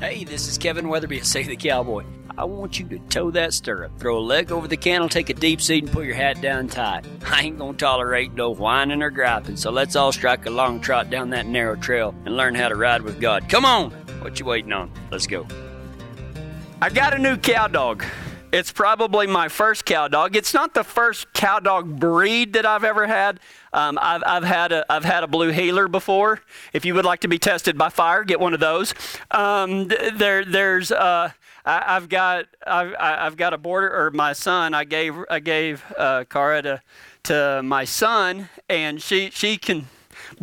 Hey, this is Kevin Weatherby at Say the Cowboy. I want you to toe that stirrup, throw a leg over the cantle, take a deep seat, and put your hat down tight. I ain't gonna tolerate no whining or griping, so let's all strike a long trot down that narrow trail and learn how to ride with God. Come on! What you waiting on? Let's go. I got a new cow dog. It's probably my first cow dog. It's not the first cow dog breed that I've ever had. Um, I've, I've, had a, I've had a blue heeler before. If you would like to be tested by fire, get one of those. Um, there, there's, uh, I, have got, I've, I've got a border, or my son. I gave, I gave uh, Cara to, to my son, and she, she can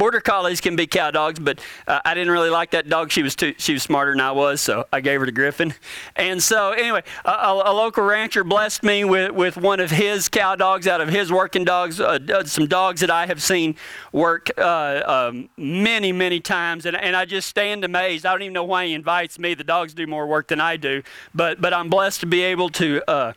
Border collies can be cow dogs, but uh, I didn't really like that dog. She was too, she was smarter than I was, so I gave her to Griffin. And so anyway, a, a, a local rancher blessed me with, with one of his cow dogs out of his working dogs, uh, some dogs that I have seen work uh, um, many, many times, and, and I just stand amazed. I don't even know why he invites me. The dogs do more work than I do, but but I'm blessed to be able to uh,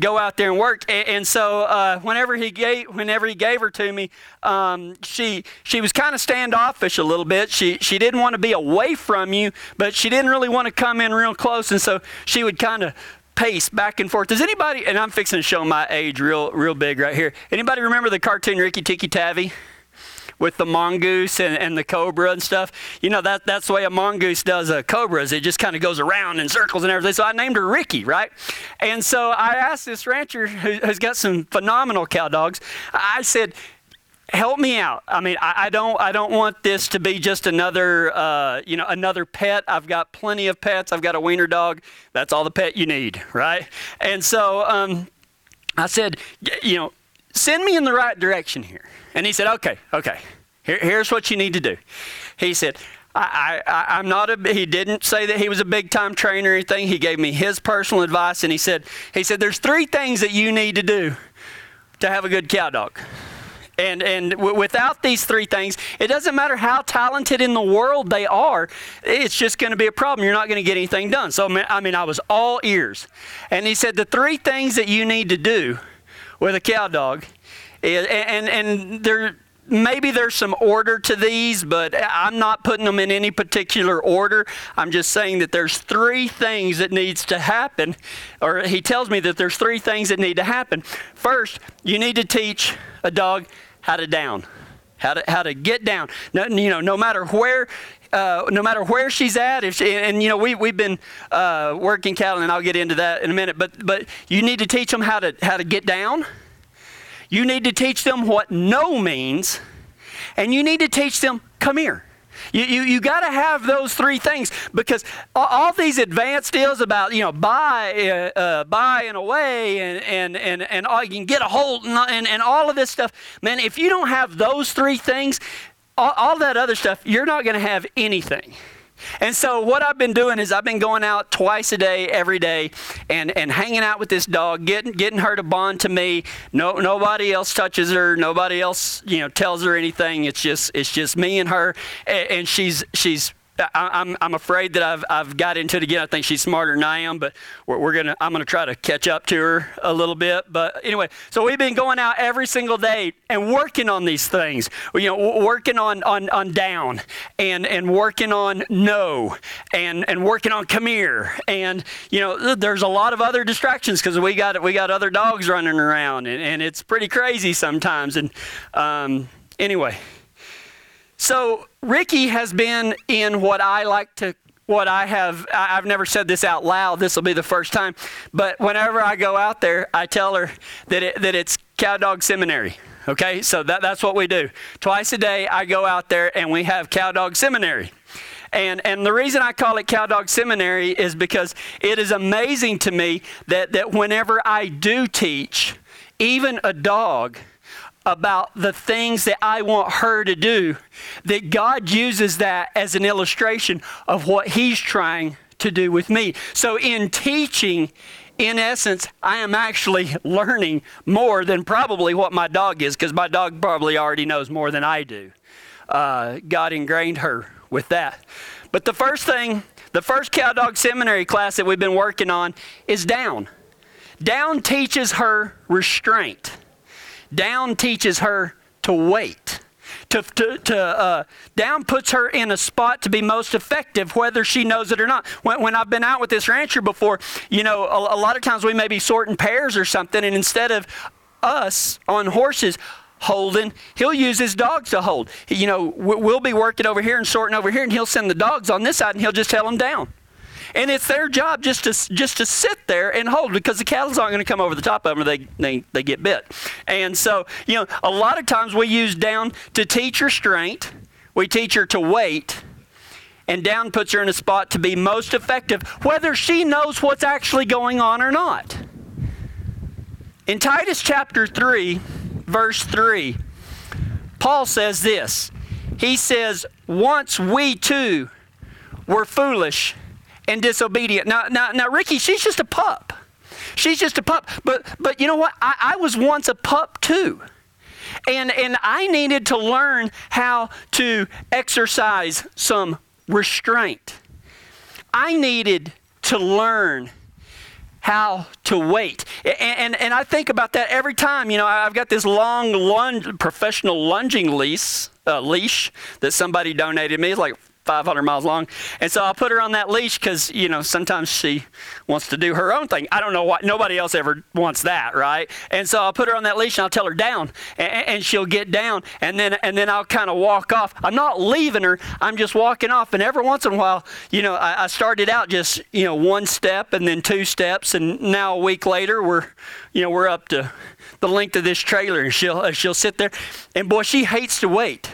go out there and work. And, and so uh, whenever he gave whenever he gave her to me, um, she she was kind of standoffish a little bit. She she didn't want to be away from you, but she didn't really want to come in real close, and so she would kind of pace back and forth. Does anybody? And I'm fixing to show my age real real big right here. Anybody remember the cartoon Rikki Tikki Tavi? with the mongoose and, and the cobra and stuff. You know, that, that's the way a mongoose does a cobra is it just kind of goes around in circles and everything. So I named her Ricky, right? And so I asked this rancher who, who's got some phenomenal cow dogs, I said, help me out. I mean, I, I, don't, I don't want this to be just another, uh, you know, another pet. I've got plenty of pets. I've got a wiener dog. That's all the pet you need, right? And so um, I said, you know, send me in the right direction here. And he said, okay, okay, Here, here's what you need to do. He said, I, I, I'm not a, he didn't say that he was a big time trainer or anything. He gave me his personal advice and he said, he said, there's three things that you need to do to have a good cow dog. And, and w- without these three things, it doesn't matter how talented in the world they are, it's just going to be a problem. You're not going to get anything done. So, I mean, I was all ears. And he said, the three things that you need to do with a cow dog and, and, and there, maybe there's some order to these, but I'm not putting them in any particular order. I'm just saying that there's three things that needs to happen, or he tells me that there's three things that need to happen. First, you need to teach a dog how to down, how to how to get down. No, you know, no matter where. Uh, no matter where she's at, if she, and you know we we've been uh, working cattle, and I'll get into that in a minute. But but you need to teach them how to how to get down, you need to teach them what no means, and you need to teach them, come here. You, you, you got to have those three things because all, all, these advanced deals about, you know, buy, uh, uh, buy and away and, and, and, and all, you can get a hold and, and, and all of this stuff. Man, if you don't have those three things, all, all that other stuff, you're not going to have anything. And so what I've been doing is I've been going out twice a day, every day, and, and hanging out with this dog, getting getting her to bond to me. No nobody else touches her, nobody else, you know, tells her anything. It's just it's just me and her and, she's she's I, am I'm afraid that I've, I've got into it again. I think she's smarter than I am, but we're, we're gonna I'm gonna try to catch up to her a little bit. But anyway, so we've been going out every single day and working on these things. You know, working on on, on down and and working on no and and working on come here and you know there's a lot of other distractions because we got we got other dogs running around and, and it's pretty crazy sometimes. And um, anyway. So Ricky has been in what I like to what I have, I've never said this out loud. This will be the first time. But whenever I go out there, I tell her that, it, that it's Cow Dog Seminary. Okay, so that, that's what we do. Twice a day, I go out there and we have Cow Dog Seminary. And, and the reason I call it Cow Dog Seminary is because it is amazing to me that, that whenever I do teach, even a dog, about the things that I want her to do, that God uses that as an illustration of what He's trying to do with me. So, in teaching, in essence, I am actually learning more than probably what my dog is, because my dog probably already knows more than I do. Uh, God ingrained her with that. But the first thing, the first cow dog seminary class that we've been working on is down. Down teaches her restraint. Down teaches her to wait. to, to, to uh, down puts her in a spot to be most effective, whether she knows it or not. When, when I've been out with this rancher before, you know, a, a lot of times we may be sorting pairs or something, and instead of us on horses holding, he'll use his dogs to hold. You know, we'll be working over here and sorting over here, and he'll send the dogs on this side, and he'll just tell them down. And it's their job just to just to sit there and hold because the cattle's aren't going to come over the top of them or they, they, they get bit. And so, you know, a lot of times we use down to teach restraint. We teach her to wait. And down puts her in a spot to be most effective, whether she knows what's actually going on or not. In Titus chapter 3, verse 3, Paul says this. He says, Once we too were foolish and disobedient. Now, now, now, Ricky, she's just a pup. She's just a pup. But, but you know what? I, I was once a pup too. And, and I needed to learn how to exercise some restraint. I needed to learn how to wait. And, and, and, I think about that every time. You know, I've got this long lunge, professional lunging leash, uh, leash that somebody donated me. It's like 500 miles long. And so I put her on that leash because, you know, sometimes she wants to do her own thing. I don't know why. Nobody else ever wants that, right? And so I'll put her on that leash and I'll tell her down and, and she'll get down. And then, and then I'll kind of walk off. I'm not leaving her. I'm just walking off. And every once in a while, you know, I, I started out just, you know, one step and then two steps. And now a week later, we're, you know, we're up to the length of this trailer and she'll, she'll sit there. And boy, she hates to wait.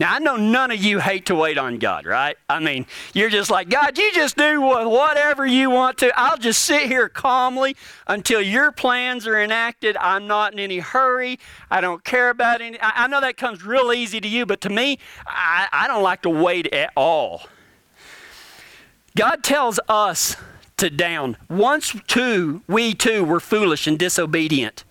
Now, I know none of you hate to wait on God, right? I mean, you're just like, God, you just do whatever you want to. I'll just sit here calmly until your plans are enacted. I'm not in any hurry. I don't care about any. I, know that comes real easy to you, but to me, I, I don't like to wait at all. God tells us to down. Once too, we too were foolish and disobedient.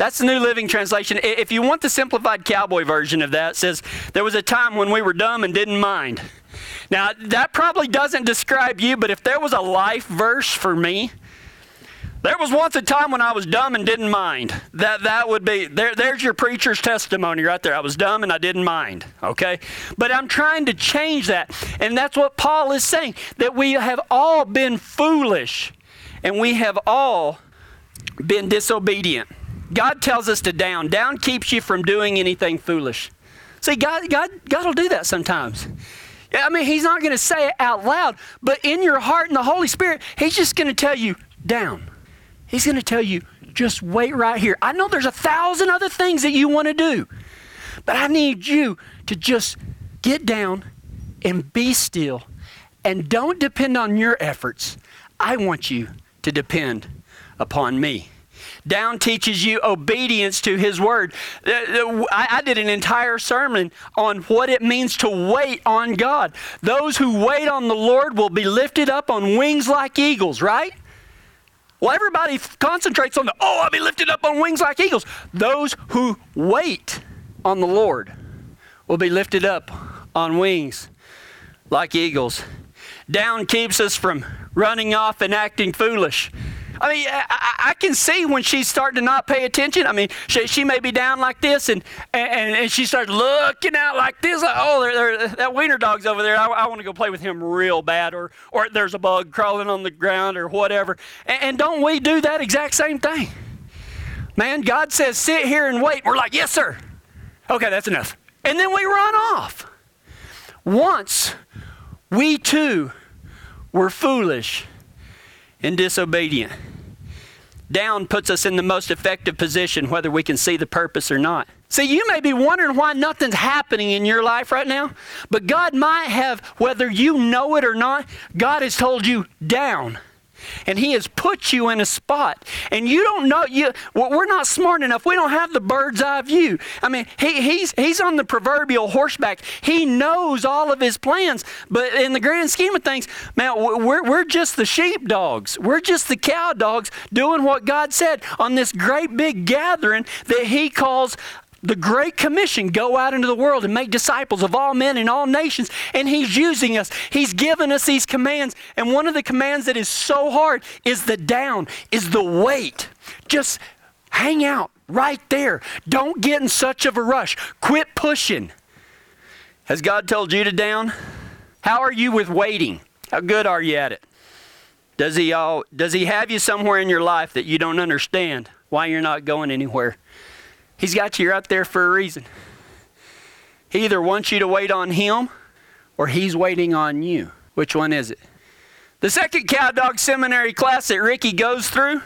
That's the New Living Translation. If you want the simplified cowboy version of that, it says, There was a time when we were dumb and didn't mind. Now, that probably doesn't describe you, but if there was a life verse for me, there was once a time when I was dumb and didn't mind. That that would be there there's your preacher's testimony right there. I was dumb and I didn't mind, okay? But I'm trying to change that. And that's what Paul is saying that we have all been foolish and we have all been disobedient. God tells us to down. Down keeps you from doing anything foolish. See, God, God, God will do that sometimes. I mean, He's not going to say it out loud, but in your heart and the Holy Spirit, He's just going to tell you down. He's going to tell you, just wait right here. I know there's a thousand other things that you want to do, but I need you to just get down and be still and don't depend on your efforts. I want you to depend upon me. Down teaches you obedience to His Word. I did an entire sermon on what it means to wait on God. Those who wait on the Lord will be lifted up on wings like eagles, right? Well, everybody concentrates on the, oh, I'll be lifted up on wings like eagles. Those who wait on the Lord will be lifted up on wings like eagles. Down keeps us from running off and acting foolish. I mean, I, I, can see when she's starting to not pay attention. I mean, she, she may be down like this, and, and, and she starts looking out like this. Like, oh, they're, they're, that wiener dog's over there. I, I want to go play with him real bad. Or, or there's a bug crawling on the ground or whatever. And, and don't we do that exact same thing? Man, God says, sit here and wait. We're like, yes, sir. Okay, that's enough. And then we run off. Once we too were foolish and disobedient. Down puts us in the most effective position, whether we can see the purpose or not. See, you may be wondering why nothing's happening in your life right now, but God might have, whether you know it or not, God has told you down and he has put you in a spot. And you don't know you we're not smart enough. We don't have the bird's eye view. I mean he, he's he's on the proverbial horseback. He knows all of his plans. But in the grand scheme of things man we're, we're just the sheep dogs we're just the cow dogs doing what god said on this great big gathering that he calls the Great Commission go out into the world and make disciples of all men and all nations. And He's using us. He's given us these commands. And one of the commands that is so hard is the down, is the wait. Just hang out right there. Don't get in such of a rush. Quit pushing. Has God told you to down? How are you with waiting? How good are you at it? Does he all does he have you somewhere in your life that you don't understand why you're not going anywhere? He's got you out there for a reason. He either wants you to wait on him or he's waiting on you. Which one is it? The second cow dog seminary class that Ricky goes through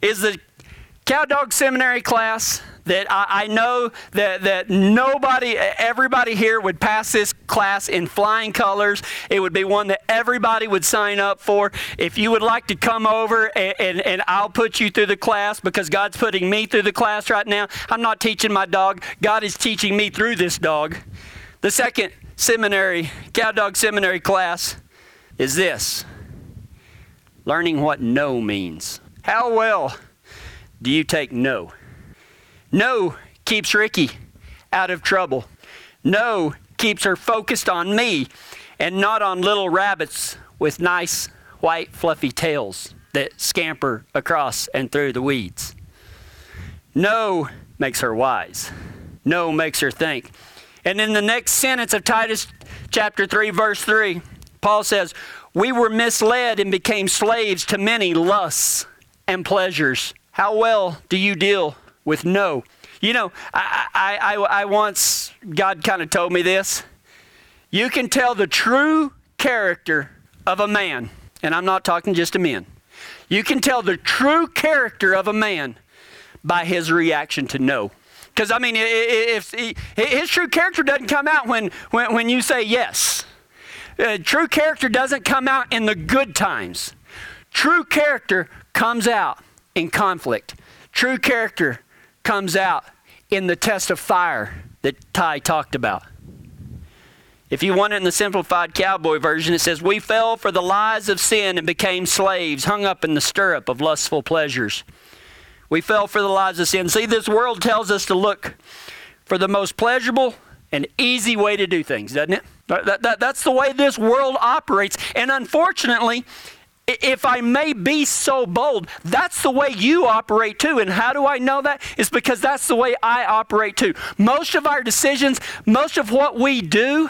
is the cow dog seminary class that I, I, know that, that nobody, everybody here would pass this class in flying colors. It would be one that everybody would sign up for. If you would like to come over and, and, and I'll put you through the class because God's putting me through the class right now. I'm not teaching my dog, God is teaching me through this dog. The second seminary, cow dog seminary class is this learning what no means. How well do you take no? No keeps Ricky out of trouble. No keeps her focused on me and not on little rabbits with nice white fluffy tails that scamper across and through the weeds. No makes her wise. No makes her think. And in the next sentence of Titus chapter 3 verse 3, Paul says, "We were misled and became slaves to many lusts and pleasures." How well do you deal with no. You know, I, I, I, I once, God kind of told me this. You can tell the true character of a man, and I'm not talking just a man. You can tell the true character of a man by his reaction to no. Because, I mean, if, if, his true character doesn't come out when, when, when you say yes. Uh, true character doesn't come out in the good times. True character comes out in conflict. True character comes out in the test of fire that Ty talked about. If you want it in the simplified cowboy version, it says, We fell for the lies of sin and became slaves, hung up in the stirrup of lustful pleasures. We fell for the lies of sin. See, this world tells us to look for the most pleasurable and easy way to do things, doesn't it? That, that, that's the way this world operates. And unfortunately, if I may be so bold, that's the way you operate too. And how do I know that? It's because that's the way I operate too. Most of our decisions, most of what we do,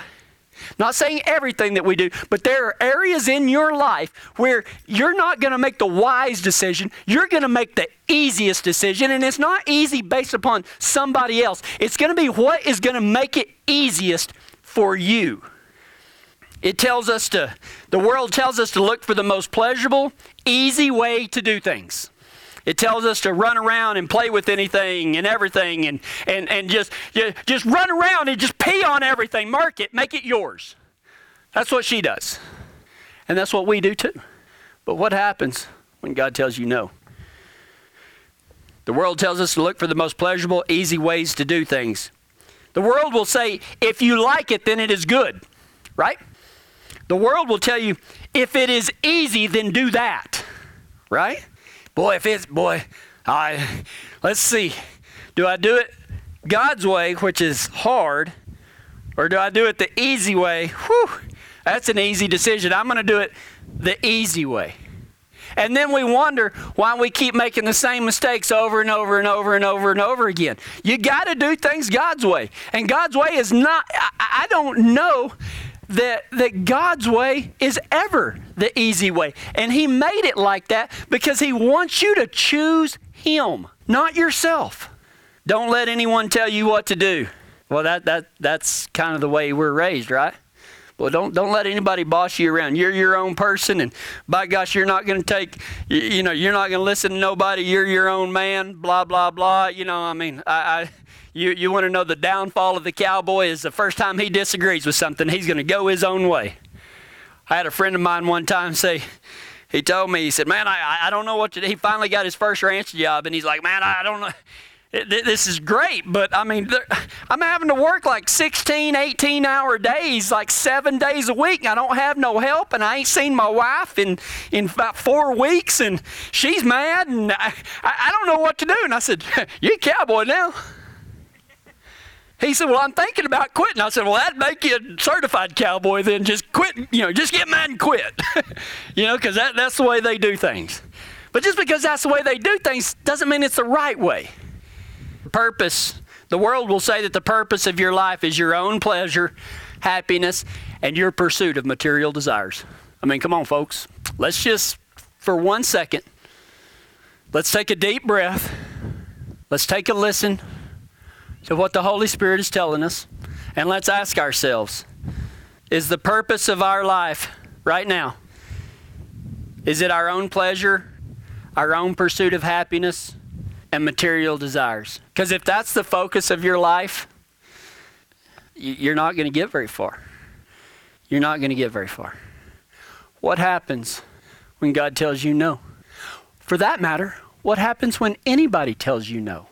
not saying everything that we do, but there are areas in your life where you're not going to make the wise decision. You're going to make the easiest decision. And it's not easy based upon somebody else, it's going to be what is going to make it easiest for you. It tells us to, the world tells us to look for the most pleasurable, easy way to do things. It tells us to run around and play with anything and everything and, and, and just, just run around and just pee on everything. Mark it, make it yours. That's what she does. And that's what we do too. But what happens when God tells you no? The world tells us to look for the most pleasurable, easy ways to do things. The world will say, if you like it, then it is good, right? The world will tell you, if it is easy, then do that. Right? Boy, if it's, boy, I, let's see. Do I do it God's way, which is hard, or do I do it the easy way? Whew, that's an easy decision. I'm going to do it the easy way. And then we wonder why we keep making the same mistakes over and over and over and over and over again. You got to do things God's way. And God's way is not, I, I don't know that, that God's way is ever the easy way. And He made it like that because He wants you to choose Him, not yourself. Don't let anyone tell you what to do. Well, that, that, that's kind of the way we're raised, right? Well, don't don't let anybody boss you around. You're your own person, and by gosh, you're not going to take, you, know, you're not going to listen to nobody. You're your own man. Blah blah blah. You know, I mean, I, I you, you want to know the downfall of the cowboy is the first time he disagrees with something, he's going to go his own way. I had a friend of mine one time say, he told me, he said, Man, I, I don't know what to do. He finally got his first ranch job, and he's like, Man, I don't know. This is great, but I mean, I'm having to work like 16, 18 hour days, like seven days a week. I don't have no help, and I ain't seen my wife in, in about four weeks, and she's mad, and I, I don't know what to do. And I said, You're cowboy now. He said, Well, I'm thinking about quitting. I said, Well, that'd make you a certified cowboy then. Just quit, you know, just get mad and quit. you know, because that, that's the way they do things. But just because that's the way they do things doesn't mean it's the right way. Purpose The world will say that the purpose of your life is your own pleasure, happiness, and your pursuit of material desires. I mean, come on, folks. Let's just, for one second, let's take a deep breath. Let's take a listen to what the Holy Spirit is telling us. And let's ask ourselves is the purpose of our life right now? Is it our own pleasure, our own pursuit of happiness, and material desires? Because if that's the focus of your life, you're not going to get very far. You're not going to get very far. What happens when God tells you no? For that matter, what happens when anybody tells you no?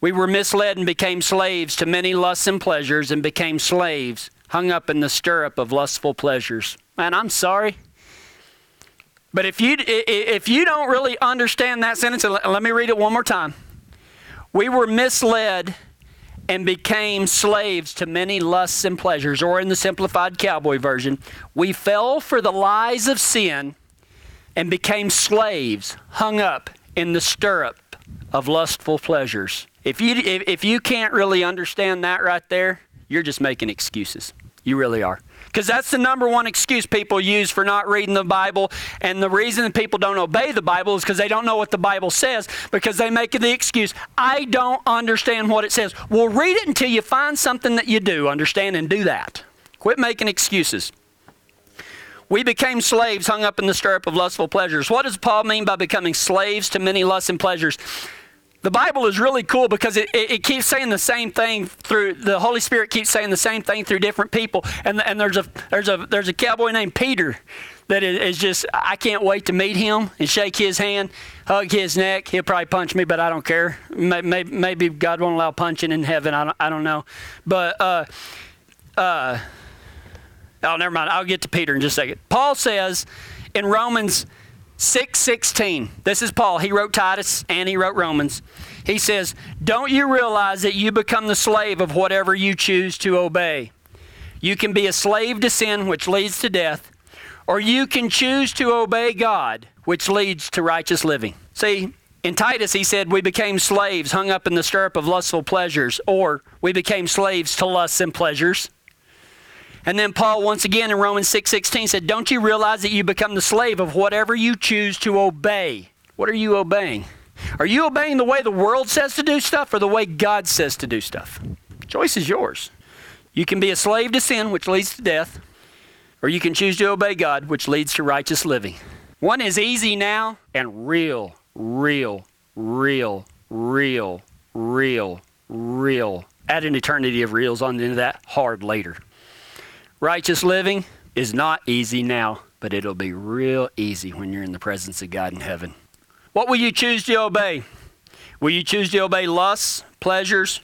We were misled and became slaves to many lusts and pleasures and became slaves, hung up in the stirrup of lustful pleasures. Man, I'm sorry. But if you, if you don't really understand that sentence, let me read it one more time. We were misled and became slaves to many lusts and pleasures, or in the simplified cowboy version, we fell for the lies of sin and became slaves hung up in the stirrup of lustful pleasures. If you, if, if you can't really understand that right there, you're just making excuses. You really are. Because that's the number one excuse people use for not reading the Bible. And the reason people don't obey the Bible is because they don't know what the Bible says, because they make the excuse, I don't understand what it says. Well, read it until you find something that you do understand and do that. Quit making excuses. We became slaves hung up in the stirrup of lustful pleasures. What does Paul mean by becoming slaves to many lusts and pleasures? The Bible is really cool because it, it, it, keeps saying the same thing through the Holy Spirit keeps saying the same thing through different people. And, and there's a there's a there's a cowboy named Peter that is just I can't wait to meet him and shake his hand, hug his neck. He'll probably punch me, but I don't care. Maybe, maybe God won't allow punching in heaven. I don't, I don't know. But uh, uh, oh, never mind. I'll get to Peter in just a second. Paul says in Romans 6:16. This is Paul. He wrote Titus and he wrote Romans. He says, "Don't you realize that you become the slave of whatever you choose to obey? You can be a slave to sin which leads to death, or you can choose to obey God, which leads to righteous living." See, in Titus, he said, We became slaves hung up in the stirrup of lustful pleasures, or we became slaves to lusts and pleasures. And then Paul once again in Romans 6:16 said, "Don't you realize that you become the slave of whatever you choose to obey?" What are you obeying? Are you obeying the way the world says to do stuff or the way God says to do stuff? Choice is yours. You can be a slave to sin, which leads to death, or you can choose to obey God, which leads to righteous living. One is easy now and real, real, real, real, real, real. Add an eternity of reals on the end of that, hard later. Righteous living is not easy now, but it'll be real easy when you're in the presence of God in heaven. What will you choose to obey? Will you choose to obey lusts, pleasures,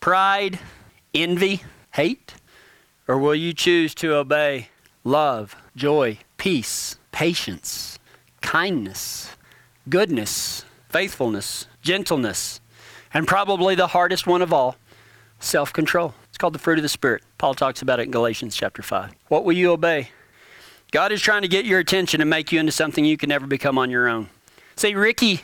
pride, envy, hate? Or will you choose to obey love, joy, peace, patience, kindness, goodness, faithfulness, gentleness, and probably the hardest one of all, self control? It's called the fruit of the Spirit. Paul talks about it in Galatians chapter 5. What will you obey? God is trying to get your attention and make you into something you can never become on your own. See, Ricky,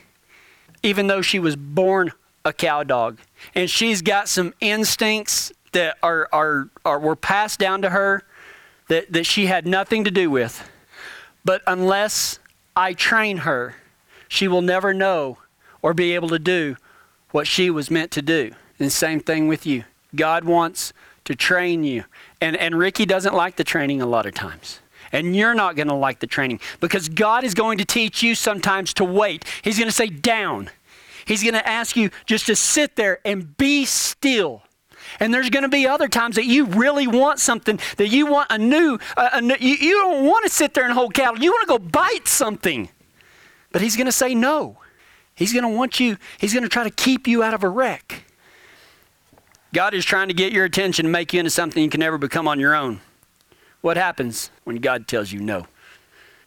even though she was born a cow dog, and she's got some instincts that are, are, are were passed down to her that, that she had nothing to do with. But unless I train her, she will never know or be able to do what she was meant to do. And same thing with you. God wants to train you. And, and Ricky doesn't like the training a lot of times. And you're not going to like the training because God is going to teach you sometimes to wait. He's going to say, down. He's going to ask you just to sit there and be still. And there's going to be other times that you really want something, that you want a new, uh, a new you, you don't want to sit there and hold cattle. You want to go bite something. But He's going to say no. He's going to want you, He's going to try to keep you out of a wreck. God is trying to get your attention and make you into something you can never become on your own. What happens when God tells you no?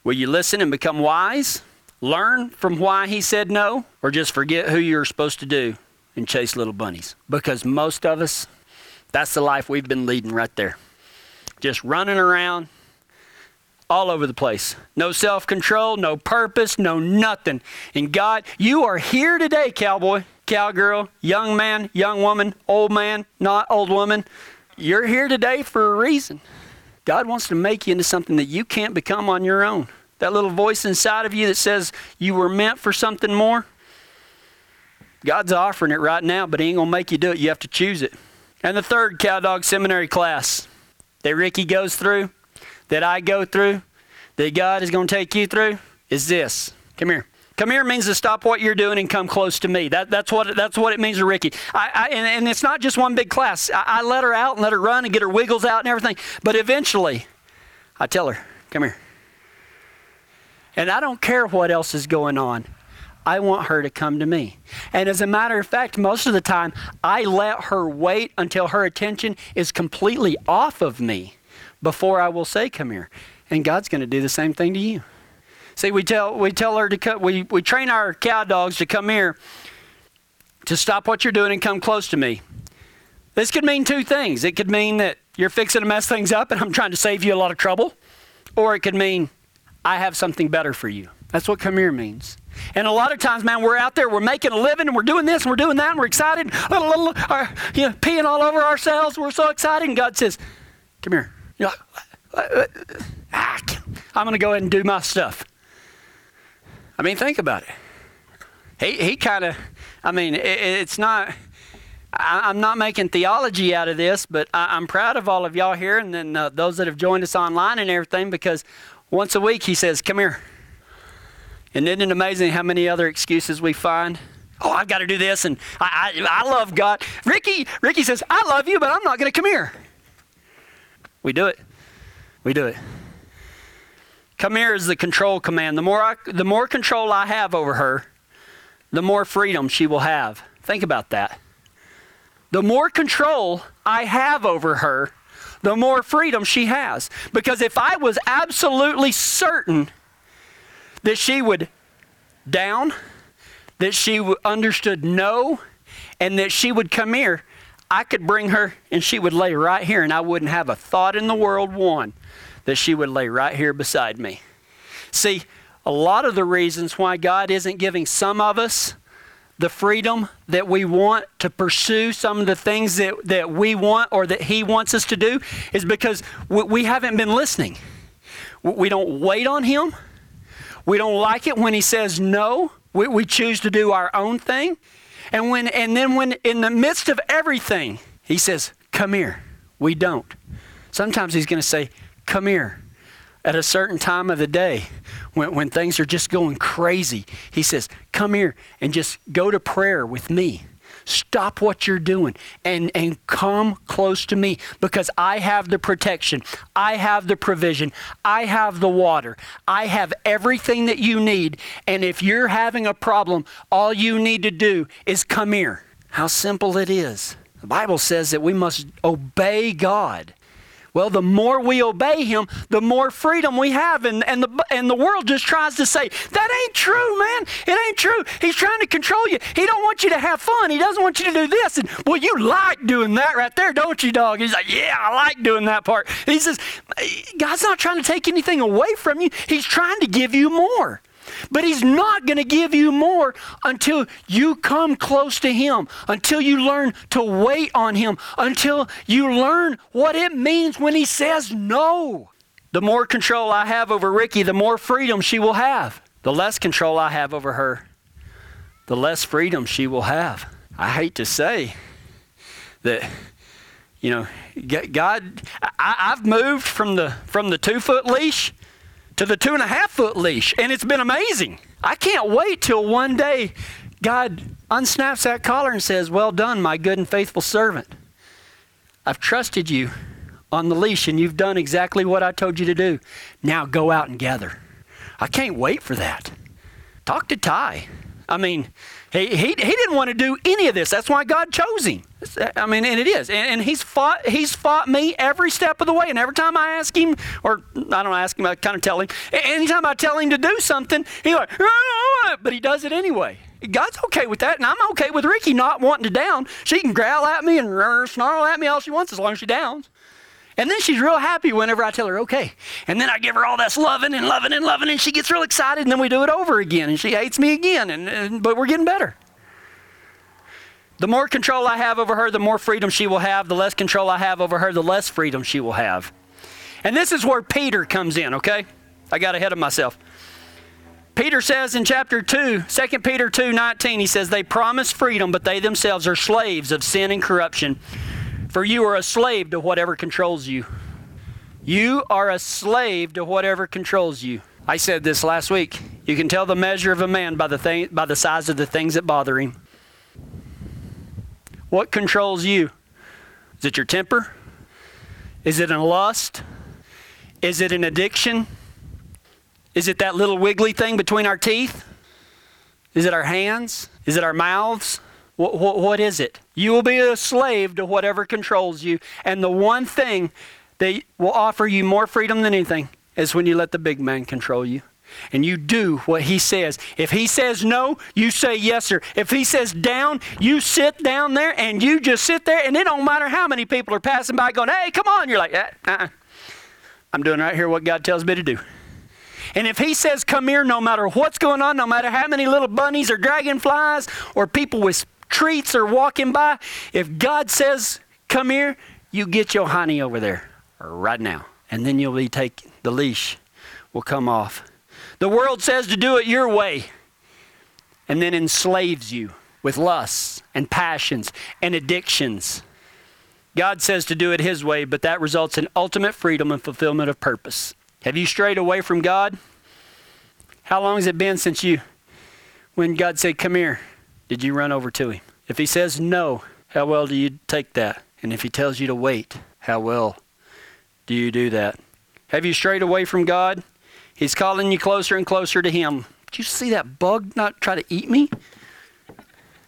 Will you listen and become wise? Learn from why He said no? Or just forget who you're supposed to do and chase little bunnies? Because most of us, that's the life we've been leading right there. Just running around all over the place. No self control, no purpose, no nothing. And God, you are here today, cowboy. Cowgirl, young man, young woman, old man, not old woman, you're here today for a reason. God wants to make you into something that you can't become on your own. That little voice inside of you that says you were meant for something more, God's offering it right now, but He ain't going to make you do it. You have to choose it. And the third Cow Dog Seminary class that Ricky goes through, that I go through, that God is going to take you through is this. Come here. Come here means to stop what you're doing and come close to me. That, that's, what, that's what it means to Ricky. I, I, and, and, it's not just one big class. I, I let her out and let her run and get her wiggles out and everything. But eventually, I tell her, come here. And I don't care what else is going on. I want her to come to me. And as a matter of fact, most of the time, I let her wait until her attention is completely off of me before I will say, Come here. And God's going to do the same thing to you. See, we tell we tell her to cut. We we train our cow dogs to come here, to stop what you're doing and come close to me. This could mean two things. It could mean that you're fixing to mess things up and I'm trying to save you a lot of trouble, or it could mean I have something better for you. That's what come here means. And a lot of times, man, we're out there, we're making a living, and we're doing this, and we're doing that, and we're excited, little, little, uh, you know, peeing all over ourselves. We're so excited, and God says, "Come here." You're like, ah, I'm going to go ahead and do my stuff. I mean, think about it. He, he kind of, I mean, it, it's not, I, am not making theology out of this, but I, am proud of all of y'all here and then uh, those that have joined us online and everything because once a week he says, Come here. And isn't it amazing how many other excuses we find? Oh, I've got to do this, and I, I, I love God. Ricky, Ricky says, I love you, but I'm not going to come here. We do it. We do it. Come here is the control command. The more, I, the more control I have over her, the more freedom she will have. Think about that. The more control I have over her, the more freedom she has. Because if I was absolutely certain that she would down, that she understood no, and that she would come here, I could bring her and she would lay right here, and I wouldn't have a thought in the world, one, that she would lay right here beside me. See, a lot of the reasons why God isn't giving some of us the freedom that we want to pursue some of the things that, that we want or that He wants us to do is because we, we haven't been listening. We don't wait on Him. We don't like it when He says no. We, we choose to do our own thing. And, when, and then when in the midst of everything, He says, Come here. We don't. Sometimes He's going to say, come here at a certain time of the day when, when things are just going crazy. He says, Come here and just go to prayer with me. Stop what you're doing and, and come close to me because I have the protection. I have the provision. I have the water. I have everything that you need. And if you're having a problem, all you need to do is come here. How simple it is. The Bible says that we must obey God well, the more we obey him, the more freedom we have. And, and, the, and the world just tries to say, that ain't true, man. It ain't true. He's trying to control you. He don't want you to have fun. He doesn't want you to do this. And, well, you like doing that right there, don't you, dog? He's like, yeah, I like doing that part. He says, God's not trying to take anything away from you. He's trying to give you more. But He's not going to give you more until you come close to Him, until you learn to wait on Him, until you learn what it means when He says no. The more control I have over Ricky, the more freedom she will have. The less control I have over her, the less freedom she will have. I hate to say that you know god I, have moved from the from the two foot leash to the two and a half foot leash, and it's been amazing. I can't wait till one day God unsnaps that collar and says, Well done, my good and faithful servant. I've trusted you on the leash, and you've done exactly what I told you to do. Now go out and gather. I can't wait for that. Talk to Ty. I mean, he, he, he didn't want to do any of this. That's why God chose him. I mean, and it is. And, and, he's fought he's fought me every step of the way. And every time I ask him, or I don't ask him, I kind of tell him. Anytime I tell him to do something, he's like, but he does it anyway. God's okay with that, and I'm okay with Ricky not wanting to down. She can growl at me and snarl at me all she wants as long as she downs. And then she's real happy whenever I tell her, okay. And then I give her all this loving and loving and loving, and she gets real excited, and then we do it over again, and she hates me again, and, and but we're getting better. The more control I have over her, the more freedom she will have. The less control I have over her, the less freedom she will have. And this is where Peter comes in, okay? I got ahead of myself. Peter says in chapter 2, 2 Peter 2 19, he says, They promise freedom, but they themselves are slaves of sin and corruption. For you are a slave to whatever controls you. You are a slave to whatever controls you. I said this last week. You can tell the measure of a man by the, thing, by the size of the things that bother him. What controls you? Is it your temper? Is it a lust? Is it an addiction? Is it that little wiggly thing between our teeth? Is it our hands? Is it our mouths? What, what, what is it? You will be a slave to whatever controls you. And the one thing that will offer you more freedom than anything is when you let the big man control you and you do what he says. If he says no, you say yes, sir. If he says down, you sit down there and you just sit there, and it don't matter how many people are passing by going, hey, come on. You're like, eh, uh-uh. I'm doing right here what God tells me to do. And if he says come here, no matter what's going on, no matter how many little bunnies or dragonflies or people with treats are walking by, if God says come here, you get your honey over there right now. And then you'll be taken, the leash will come off. The world says to do it your way and then enslaves you with lusts and passions and addictions. God says to do it His way, but that results in ultimate freedom and fulfillment of purpose. Have you strayed away from God? How long has it been since you, when God said, Come here, did you run over to Him? If He says no, how well do you take that? And if He tells you to wait, how well do you do that? Have you strayed away from God? He's calling you closer and closer to Him. Did you see that bug not try to eat me?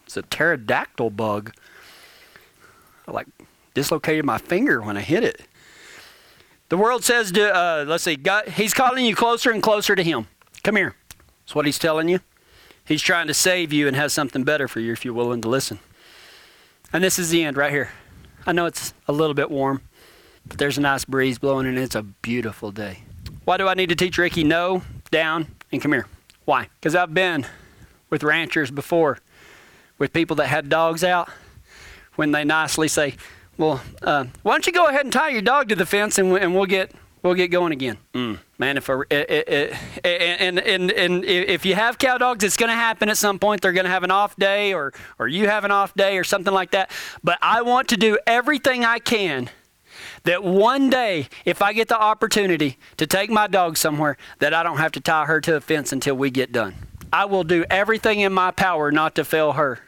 It's a pterodactyl bug. I like dislocated my finger when I hit it. The world says to, uh, let's see, God, He's calling you closer and closer to Him. Come here. That's what He's telling you. He's trying to save you and has something better for you if you're willing to listen. And this is the end right here. I know it's a little bit warm, but there's a nice breeze blowing and it's a beautiful day. Why do I need to teach Ricky no, down, and come here? Why? Because I've been with ranchers before, with people that had dogs out, when they nicely say, "Well, uh, why don't you go ahead and tie your dog to the fence, and, and we'll get we'll get going again." Mm, man, if a, it, it, it, and, and and if you have cow dogs, it's going to happen at some point. They're going to have an off day, or or you have an off day, or something like that. But I want to do everything I can that one day, if I get the opportunity to take my dog somewhere, that I don't have to tie her to a fence until we get done. I will do everything in my power not to fail her.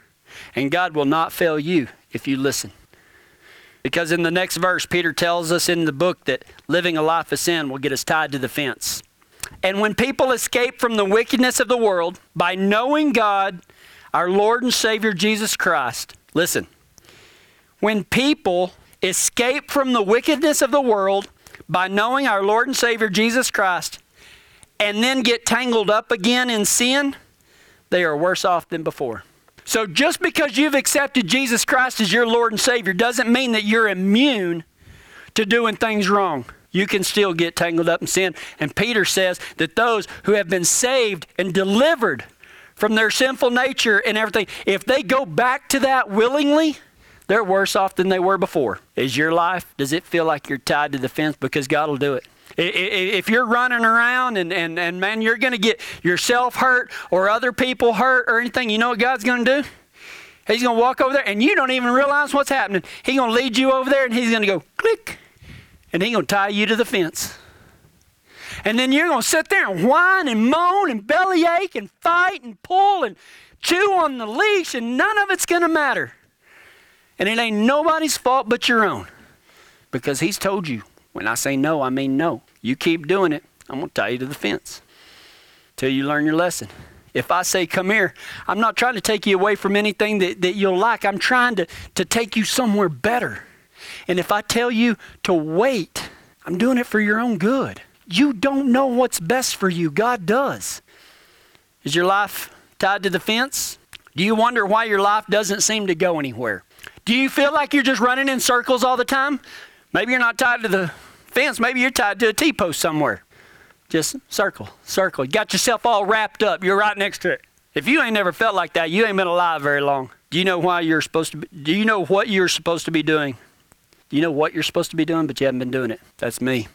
And God will not fail you if you listen. Because in the next verse, Peter tells us in the book that living a life of sin will get us tied to the fence. And when people escape from the wickedness of the world by knowing God, our Lord and Savior Jesus Christ, listen, when people escape from the wickedness of the world by knowing our Lord and Savior Jesus Christ and then get tangled up again in sin, they are worse off than before. So just because you've accepted Jesus Christ as your Lord and Savior doesn't mean that you're immune to doing things wrong. You can still get tangled up in sin. And Peter says that those who have been saved and delivered from their sinful nature and everything, if they go back to that willingly, they're worse off than they were before. Is your life, does it feel like you're tied to the fence? Because God will do it. If you're running around and, and, and man, you're going to get yourself hurt or other people hurt or anything, you know what God's going to do? He's going to walk over there and you don't even realize what's happening. He's going to lead you over there and he's going to go click and he's going to tie you to the fence. And then you're going to sit there and whine and moan and bellyache and fight and pull and chew on the leash and none of it's going to matter. And it ain't nobody's fault but your own. Because he's told you, when I say no, I mean no. You keep doing it, I'm going to tie you to the fence till you learn your lesson. If I say, come here, I'm not trying to take you away from anything that, that you'll like. I'm trying to, to take you somewhere better. And if I tell you to wait, I'm doing it for your own good. You don't know what's best for you, God does. Is your life tied to the fence? Do you wonder why your life doesn't seem to go anywhere? Do you feel like you're just running in circles all the time? Maybe you're not tied to the fence. Maybe you're tied to a T post somewhere. Just circle, circle. You got yourself all wrapped up. You're right next to it. If you ain't never felt like that, you ain't been alive very long. Do you know why you're supposed to be, do you know what you're supposed to be doing? Do you know what you're supposed to be doing, but you haven't been doing it? That's me.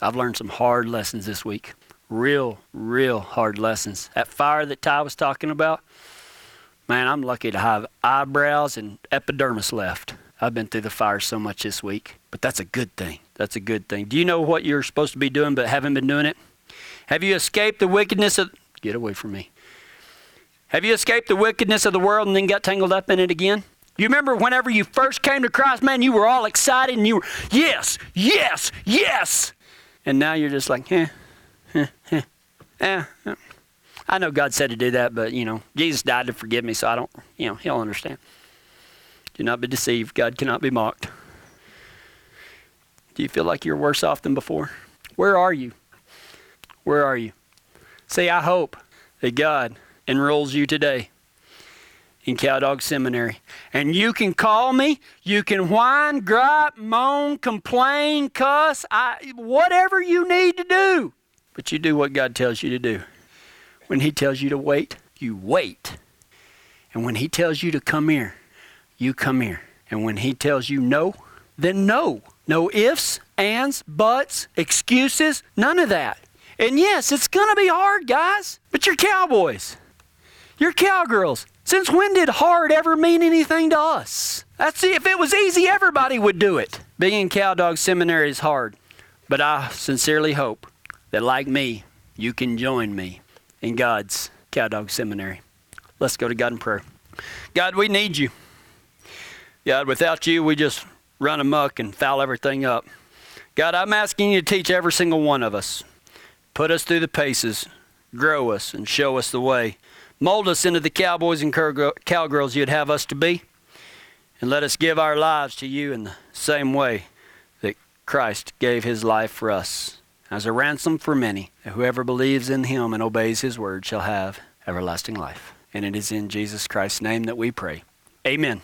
I've learned some hard lessons this week. Real, real hard lessons. That fire that Ty was talking about, man, I'm lucky to have eyebrows and epidermis left. I've been through the fire so much this week, but that's a good thing. That's a good thing. Do you know what you're supposed to be doing but haven't been doing it? Have you escaped the wickedness of. Get away from me. Have you escaped the wickedness of the world and then got tangled up in it again? You remember whenever you first came to Christ, man, you were all excited and you were, yes, yes, yes. And now you're just like, eh, eh, eh, eh. I know God said to do that, but, you know, Jesus died to forgive me, so I don't, you know, he'll understand. Do not be deceived. God cannot be mocked. Do you feel like you're worse off than before? Where are you? Where are you? Say, I hope that God enrolls you today in Cowdog Seminary. And you can call me, you can whine, gripe, moan, complain, cuss, I, whatever you need to do. But you do what God tells you to do. When He tells you to wait, you wait. And when He tells you to come here, you come here. And when He tells you no, then no. No ifs, ands, buts, excuses, none of that. And yes, it's going to be hard, guys, but you're cowboys. You're cowgirls. Since when did hard ever mean anything to us? That's if it was easy, everybody would do it. Being in Cowdog Seminary is hard, but I sincerely hope that, like me, you can join me in God's Cowdog Seminary. Let's go to God in prayer. God, we need you. God, without you, we just run amuck and foul everything up. God, I'm asking you to teach every single one of us. Put us through the paces, grow us, and show us the way. Mold us into the cowboys and cowgirls you'd have us to be. And let us give our lives to you in the same way that Christ gave his life for us as a ransom for many. Whoever believes in him and obeys his word shall have everlasting life. And it is in Jesus Christ's name that we pray. Amen.